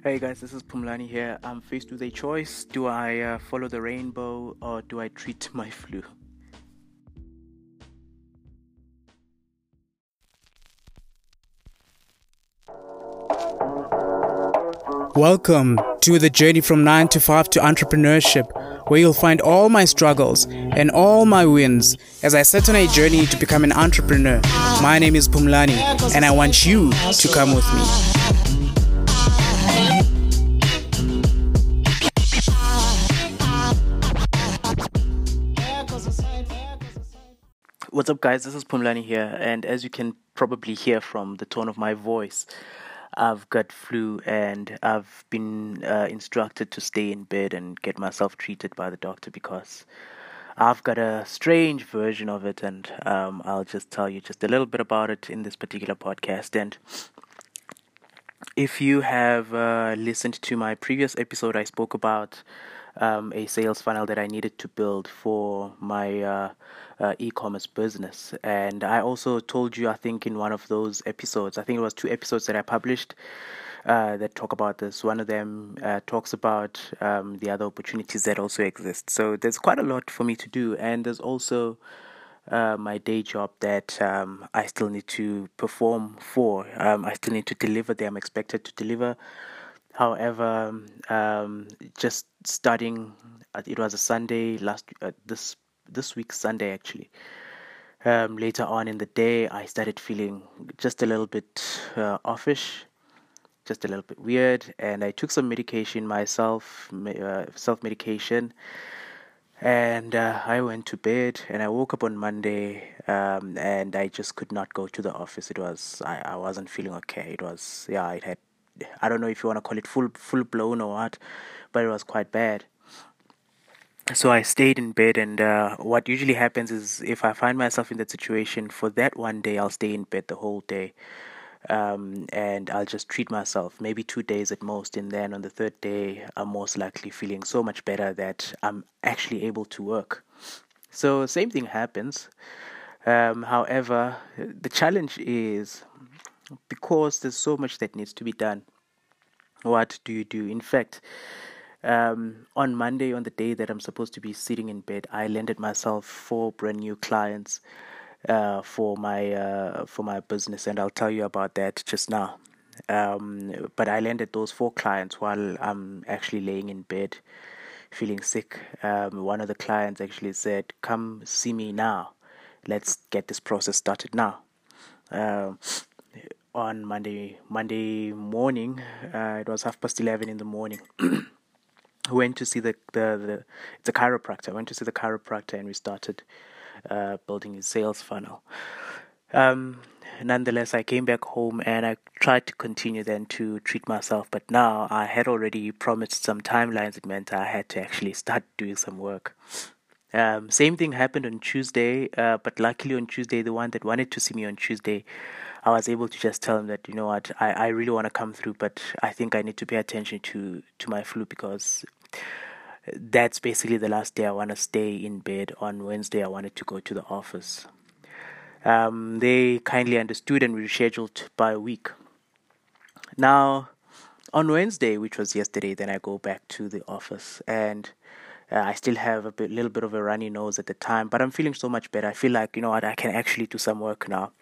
Hey guys, this is Pumlani here. I'm faced with a choice. Do I uh, follow the rainbow or do I treat my flu? Welcome to the journey from 9 to 5 to entrepreneurship, where you'll find all my struggles and all my wins as I set on a journey to become an entrepreneur. My name is Pumlani, and I want you to come with me. What's up, guys? This is Pumlani here, and as you can probably hear from the tone of my voice, I've got flu and I've been uh, instructed to stay in bed and get myself treated by the doctor because I've got a strange version of it, and um, I'll just tell you just a little bit about it in this particular podcast. And if you have uh, listened to my previous episode, I spoke about um, a sales funnel that I needed to build for my uh, uh, e-commerce business. And I also told you, I think, in one of those episodes, I think it was two episodes that I published uh, that talk about this. One of them uh, talks about um, the other opportunities that also exist. So there's quite a lot for me to do, and there's also uh, my day job that um, I still need to perform for. Um, I still need to deliver. There, I'm expected to deliver. However, um, just starting, uh, it was a Sunday last uh, this this week Sunday actually. Um, later on in the day, I started feeling just a little bit uh, offish, just a little bit weird, and I took some medication myself, uh, self medication, and uh, I went to bed. And I woke up on Monday, um, and I just could not go to the office. It was I, I wasn't feeling okay. It was yeah, it had I don't know if you want to call it full full blown or what, but it was quite bad so I stayed in bed, and uh, what usually happens is if I find myself in that situation for that one day, I'll stay in bed the whole day, um, and I'll just treat myself, maybe two days at most, and then on the third day, I'm most likely feeling so much better that I'm actually able to work. So same thing happens. Um, however, the challenge is because there's so much that needs to be done. What do you do? In fact um, on Monday, on the day that I'm supposed to be sitting in bed, I landed myself four brand new clients uh, for my uh, for my business, and I'll tell you about that just now. Um, but I landed those four clients while I'm actually laying in bed, feeling sick. Um, one of the clients actually said, "Come see me now. Let's get this process started now." Um, on Monday Monday morning, uh, it was half past eleven in the morning. went to see the, the, the it's a chiropractor. I went to see the chiropractor and we started uh, building a sales funnel. Um, nonetheless, I came back home and I tried to continue then to treat myself, but now I had already promised some timelines. It meant I had to actually start doing some work. Um, same thing happened on Tuesday, uh, but luckily on Tuesday, the one that wanted to see me on Tuesday, I was able to just tell him that you know what, I, I really want to come through, but I think I need to pay attention to to my flu because that's basically the last day I want to stay in bed. On Wednesday, I wanted to go to the office. Um, they kindly understood and rescheduled by a week. Now, on Wednesday, which was yesterday, then I go back to the office and uh, I still have a bit, little bit of a runny nose at the time, but I'm feeling so much better. I feel like you know what I can actually do some work now.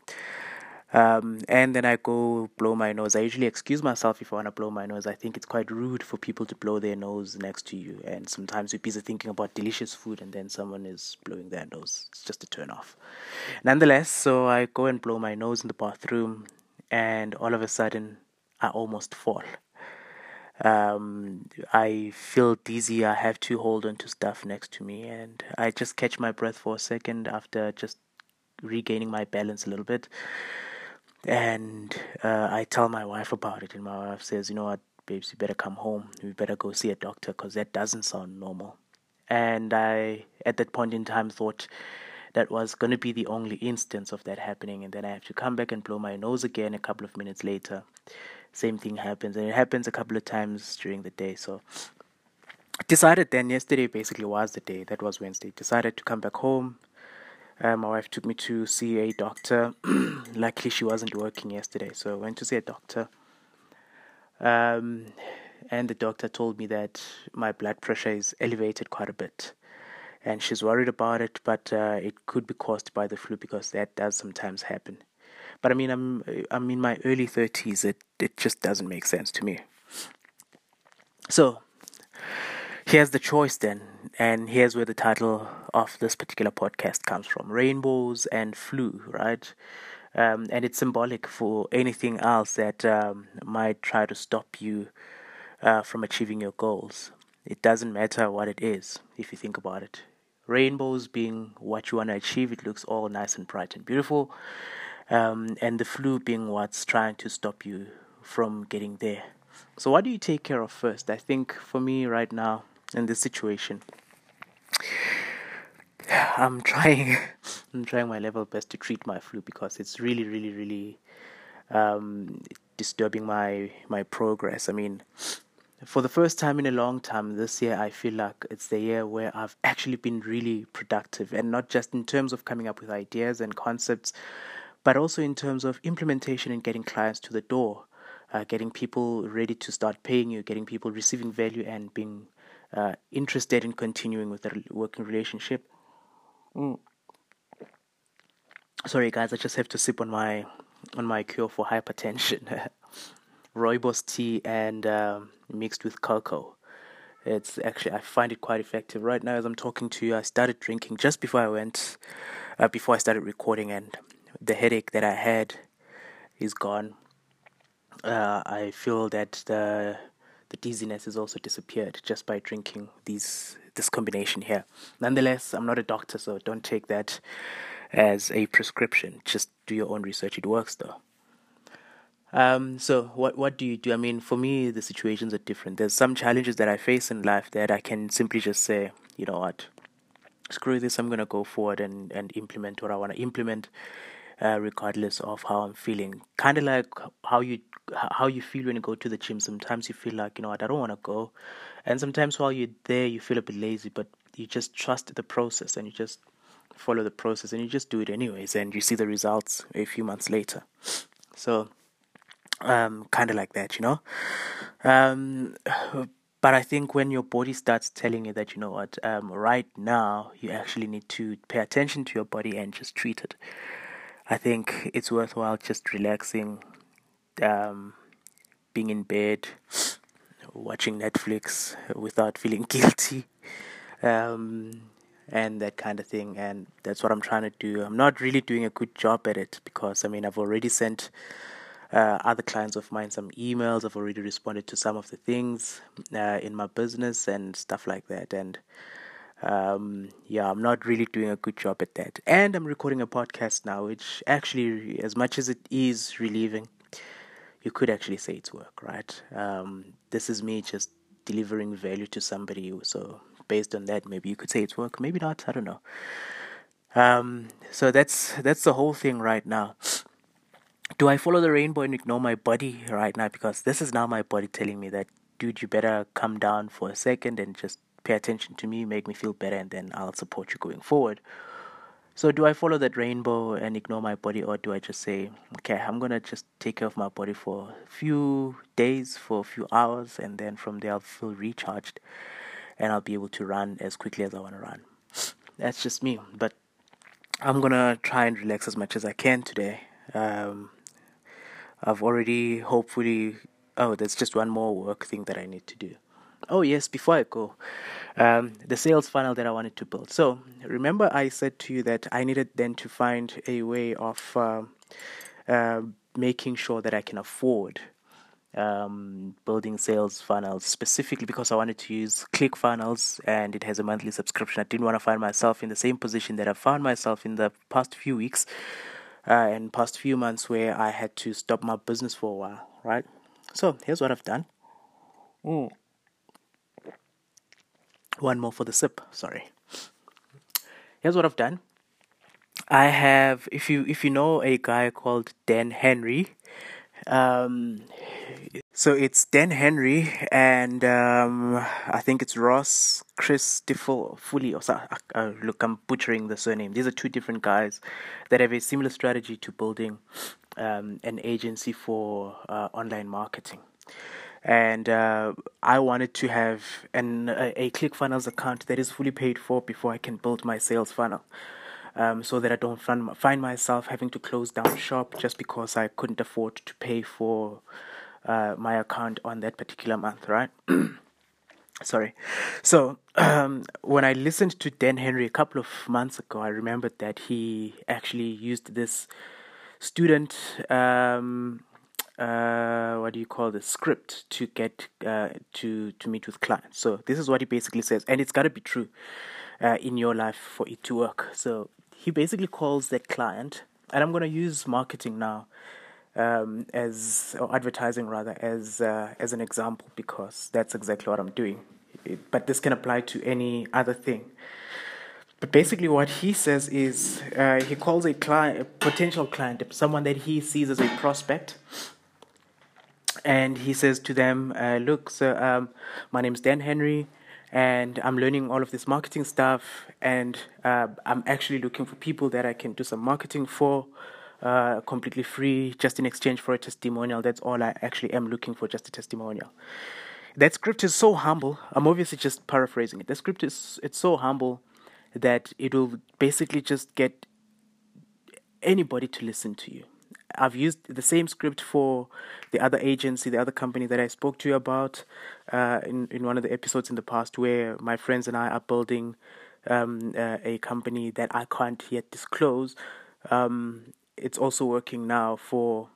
Um, and then I go blow my nose. I usually excuse myself if I want to blow my nose. I think it's quite rude for people to blow their nose next to you. And sometimes you're busy thinking about delicious food and then someone is blowing their nose. It's just a turn off. Nonetheless, so I go and blow my nose in the bathroom, and all of a sudden, I almost fall. Um, I feel dizzy. I have to hold on to stuff next to me, and I just catch my breath for a second after just regaining my balance a little bit and uh, I tell my wife about it, and my wife says, "You know what, babes, you better come home. We better go see a doctor because that doesn't sound normal." And I, at that point in time, thought that was going to be the only instance of that happening, and then I have to come back and blow my nose again a couple of minutes later. Same thing happens, and it happens a couple of times during the day. So decided then yesterday basically was the day that was wednesday decided to come back home uh, my wife took me to see a doctor. Luckily, she wasn't working yesterday, so I went to see a doctor. Um, and the doctor told me that my blood pressure is elevated quite a bit. And she's worried about it, but uh, it could be caused by the flu because that does sometimes happen. But I mean, I'm I'm in my early thirties. It it just doesn't make sense to me. So here's the choice then, and here's where the title of this particular podcast comes from: rainbows and flu, right? Um, and it's symbolic for anything else that um, might try to stop you uh, from achieving your goals. It doesn't matter what it is, if you think about it. Rainbows being what you want to achieve, it looks all nice and bright and beautiful. Um, and the flu being what's trying to stop you from getting there. So, what do you take care of first? I think for me right now in this situation, I'm trying, I'm trying my level best to treat my flu because it's really, really, really um, disturbing my my progress. I mean, for the first time in a long time this year, I feel like it's the year where I've actually been really productive, and not just in terms of coming up with ideas and concepts, but also in terms of implementation and getting clients to the door, uh, getting people ready to start paying you, getting people receiving value and being uh, interested in continuing with the working relationship. Mm. Sorry, guys, I just have to sip on my on my cure for hypertension. rooibos tea and um, mixed with cocoa. It's actually I find it quite effective. Right now, as I'm talking to you, I started drinking just before I went, uh, before I started recording, and the headache that I had is gone. Uh, I feel that the the dizziness has also disappeared just by drinking these this combination here. Nonetheless, I'm not a doctor, so don't take that as a prescription. Just do your own research. It works though. Um, so what what do you do? I mean, for me, the situations are different. There's some challenges that I face in life that I can simply just say, you know what, screw this. I'm gonna go forward and and implement what I want to implement, uh, regardless of how I'm feeling. Kind of like how you how you feel when you go to the gym. Sometimes you feel like you know I don't want to go, and sometimes while you're there, you feel a bit lazy, but you just trust the process and you just follow the process and you just do it anyways, and you see the results a few months later. So um, kind of like that, you know. Um, but I think when your body starts telling you that you know what, um, right now you actually need to pay attention to your body and just treat it. I think it's worthwhile just relaxing, um, being in bed, watching Netflix without feeling guilty, um, and that kind of thing. And that's what I'm trying to do. I'm not really doing a good job at it because I mean I've already sent uh, other clients of mine some emails. I've already responded to some of the things uh, in my business and stuff like that. And um, yeah, I'm not really doing a good job at that. And I'm recording a podcast now, which actually, as much as it is relieving, you could actually say it's work, right? Um, this is me just delivering value to somebody. So based on that, maybe you could say it's work, maybe not. I don't know. Um, so that's that's the whole thing right now do I follow the rainbow and ignore my body right now? Because this is now my body telling me that, dude, you better come down for a second and just pay attention to me, make me feel better, and then I'll support you going forward. So, do I follow that rainbow and ignore my body, or do I just say, okay, I'm gonna just take care of my body for a few days, for a few hours, and then from there I'll feel recharged and I'll be able to run as quickly as I wanna run? That's just me, but I'm gonna try and relax as much as I can today. Um, I've already hopefully oh there's just one more work thing that I need to do. Oh yes, before I go, um, the sales funnel that I wanted to build. So remember I said to you that I needed then to find a way of uh, uh, making sure that I can afford um, building sales funnels specifically because I wanted to use ClickFunnels and it has a monthly subscription. I didn't want to find myself in the same position that I found myself in the past few weeks uh, and past few months where I had to stop my business for a while, right? So here's what I've done. Mm. One more for the sip. Sorry. Here's what I've done. I have, if you if you know a guy called Dan Henry, um, so it's Dan Henry and um, I think it's Ross Chris Fully or uh, look, I'm butchering the surname. These are two different guys that have a similar strategy to building um, an agency for uh, online marketing. And uh, I wanted to have an a, ClickFunnels account that is fully paid for before I can build my sales funnel. Um, so that I don't find, find myself having to close down shop just because I couldn't afford to pay for uh, my account on that particular month, right? Sorry. So um, when I listened to Dan Henry a couple of months ago, I remembered that he actually used this student um, uh, what do you call the script to get uh, to to meet with clients. So this is what he basically says, and it's got to be true uh, in your life for it to work. So he basically calls that client, and I'm to use marketing now um, as or advertising rather as uh, as an example because that's exactly what I'm doing. It, but this can apply to any other thing. But basically, what he says is uh, he calls a client, a potential client, someone that he sees as a prospect, and he says to them, uh, "Look, so um, my name's Dan Henry, and I'm learning all of this marketing stuff, and uh, I'm actually looking for people that I can do some marketing for." Uh, completely free, just in exchange for a testimonial. That's all I actually am looking for, just a testimonial. That script is so humble. I'm obviously just paraphrasing it. The script is it's so humble that it will basically just get anybody to listen to you. I've used the same script for the other agency, the other company that I spoke to you about uh, in in one of the episodes in the past, where my friends and I are building um, uh, a company that I can't yet disclose. Um, it's also working now for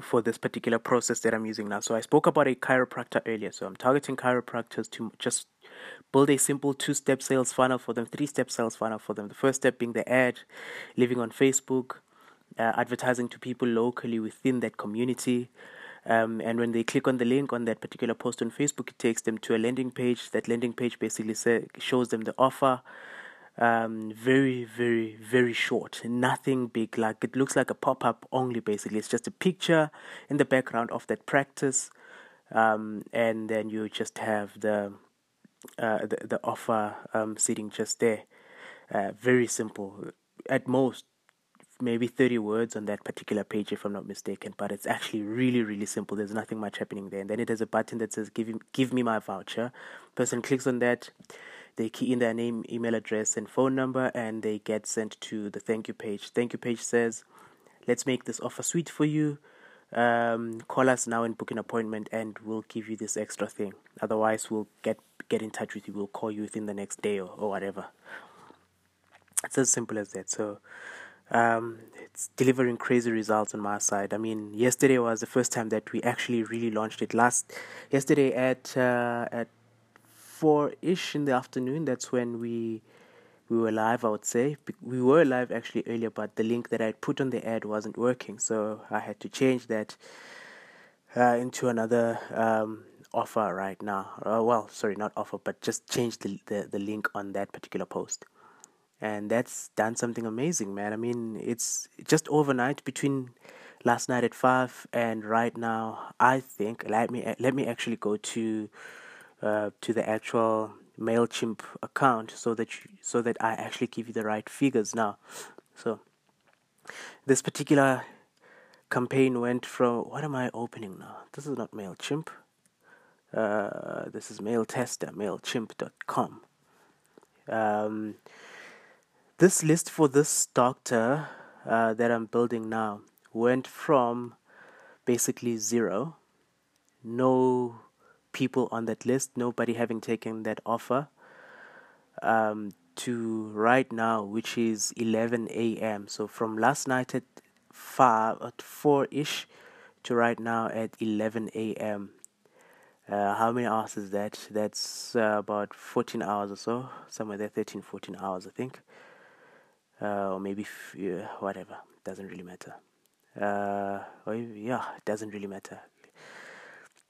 for this particular process that I'm using now. So I spoke about a chiropractor earlier. So I'm targeting chiropractors to just build a simple two-step sales funnel for them, three-step sales funnel for them. The first step being the ad, living on Facebook, uh, advertising to people locally within that community. Um, and when they click on the link on that particular post on Facebook, it takes them to a landing page. That landing page basically say, shows them the offer um, very, very, very short. Nothing big. Like it looks like a pop up only. Basically, it's just a picture in the background of that practice, um, and then you just have the uh, the, the offer um, sitting just there. Uh, very simple. At most, maybe 30 words on that particular page, if I'm not mistaken. But it's actually really, really simple. There's nothing much happening there. And then it has a button that says "Give, give me my voucher." Person clicks on that they key in their name, email address, and phone number, and they get sent to the thank you page. Thank you page says, "Let's make this offer sweet for you. Um, call us now and book an appointment, and we'll give you this extra thing. Otherwise, we'll get get in touch with you. We'll call you within the next day or, or whatever." It's as simple as that. So. Um, it's delivering crazy results on my side. I mean, yesterday was the first time that we actually really launched it. Last yesterday at uh, at four ish in the afternoon. That's when we we were live. I would say we were live actually earlier, but the link that I put on the ad wasn't working, so I had to change that uh, into another um, offer right now. Uh, well, sorry, not offer, but just change the, the the link on that particular post. And that's done something amazing, man. I mean, it's just overnight between last night at five and right now. I think let me let me actually go to uh, to the actual Mailchimp account so that you, so that I actually give you the right figures now. So this particular campaign went from what am I opening now? This is not Mailchimp. Uh, this is Mail Tester, Mailchimp.com. Um, this list for this doctor uh, that I'm building now went from basically zero, no people on that list, nobody having taken that offer, um, to right now, which is 11 a.m. So from last night at five at four ish to right now at 11 a.m. Uh, how many hours is that? That's uh, about 14 hours or so, somewhere there, 13, 14 hours, I think. Uh, or maybe, f- yeah, whatever, doesn't really matter. Uh, or, yeah, it doesn't really matter.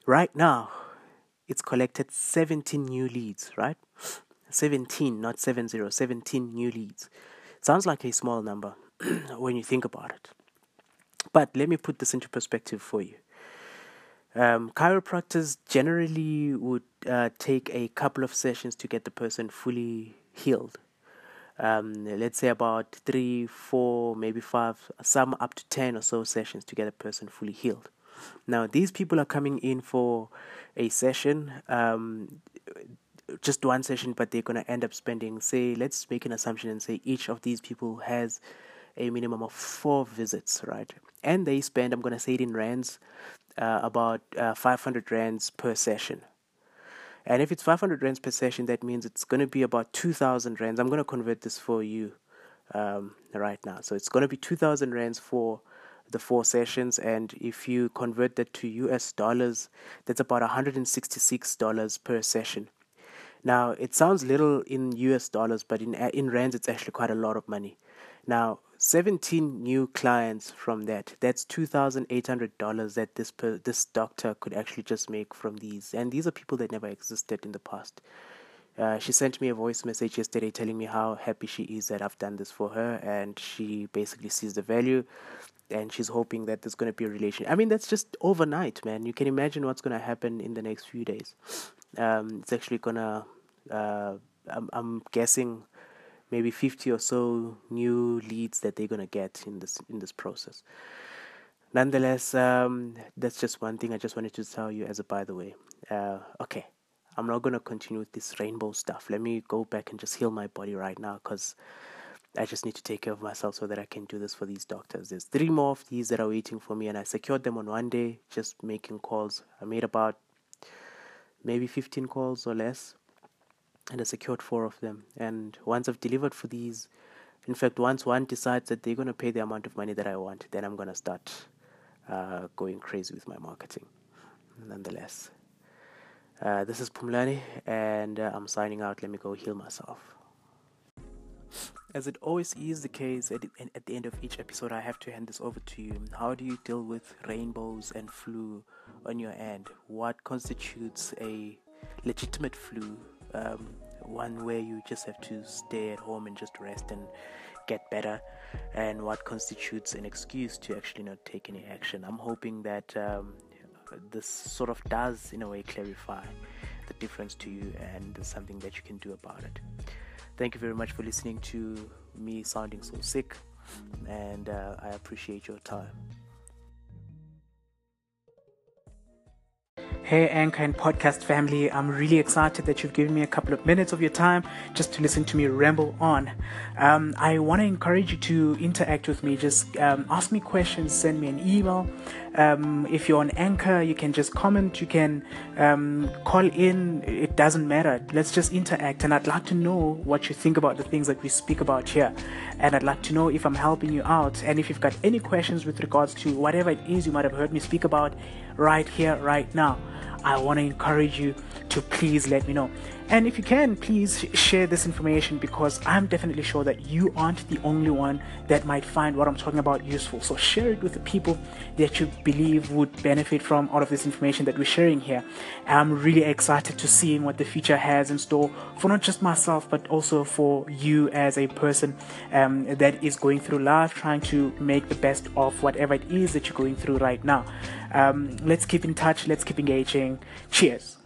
Right now, it's collected 17 new leads, right? 17, not 70, 17 new leads. Sounds like a small number when you think about it. But let me put this into perspective for you. Um, chiropractors generally would uh, take a couple of sessions to get the person fully healed. Um, let's say about three, four, maybe five, some up to 10 or so sessions to get a person fully healed. Now, these people are coming in for a session, um, just one session, but they're going to end up spending, say, let's make an assumption and say each of these people has a minimum of four visits, right? And they spend, I'm going to say it in rands, uh, about uh, 500 rands per session. And if it's 500 rands per session, that means it's going to be about 2,000 rands. I'm going to convert this for you um, right now. So it's going to be 2,000 rands for the four sessions. And if you convert that to US dollars, that's about $166 per session. Now, it sounds little in US dollars, but in, in rands, it's actually quite a lot of money. Now, 17 new clients from that. That's $2,800 that this per, this doctor could actually just make from these. And these are people that never existed in the past. Uh, she sent me a voice message yesterday telling me how happy she is that I've done this for her, and she basically sees the value, and she's hoping that there's going to be a relation. I mean, that's just overnight, man. You can imagine what's going to happen in the next few days. Um, it's actually going to, uh, I'm, I'm guessing, maybe 50 or so new leads that they're going to get in this in this process nonetheless um, that's just one thing i just wanted to tell you as a by the way uh, okay i'm not going to continue with this rainbow stuff let me go back and just heal my body right now because I just need to take care of myself so that I can do this for these doctors. There's three more of these that are waiting for me, and I secured them on one day, just making calls. I made about maybe 15 calls or less and I secured four of them. And once I've delivered for these, in fact, once one decides that they're going to pay the amount of money that I want, then I'm going to start uh, going crazy with my marketing. Nonetheless, uh, this is Pumlani, and uh, I'm signing out. Let me go heal myself. As it always is the case, at at the end of each episode, I have to hand this over to you. How do you deal with rainbows and flu on your end? What constitutes a legitimate flu um, one where you just have to stay at home and just rest and get better, and what constitutes an excuse to actually not take any action. I'm hoping that um, this sort of does, in a way, clarify the difference to you and something that you can do about it. Thank you very much for listening to me sounding so sick, and uh, I appreciate your time. Hey, Anchor and podcast family, I'm really excited that you've given me a couple of minutes of your time just to listen to me ramble on. Um, I want to encourage you to interact with me. Just um, ask me questions, send me an email. Um, if you're on Anchor, you can just comment, you can um, call in. It doesn't matter. Let's just interact. And I'd like to know what you think about the things that we speak about here. And I'd like to know if I'm helping you out. And if you've got any questions with regards to whatever it is you might have heard me speak about right here, right now. I want to encourage you to please let me know. And if you can, please share this information because I'm definitely sure that you aren't the only one that might find what I'm talking about useful. So share it with the people that you believe would benefit from all of this information that we're sharing here. I'm really excited to seeing what the future has in store for not just myself, but also for you as a person um, that is going through life, trying to make the best of whatever it is that you're going through right now. Um, let's keep in touch. Let's keep engaging. Cheers.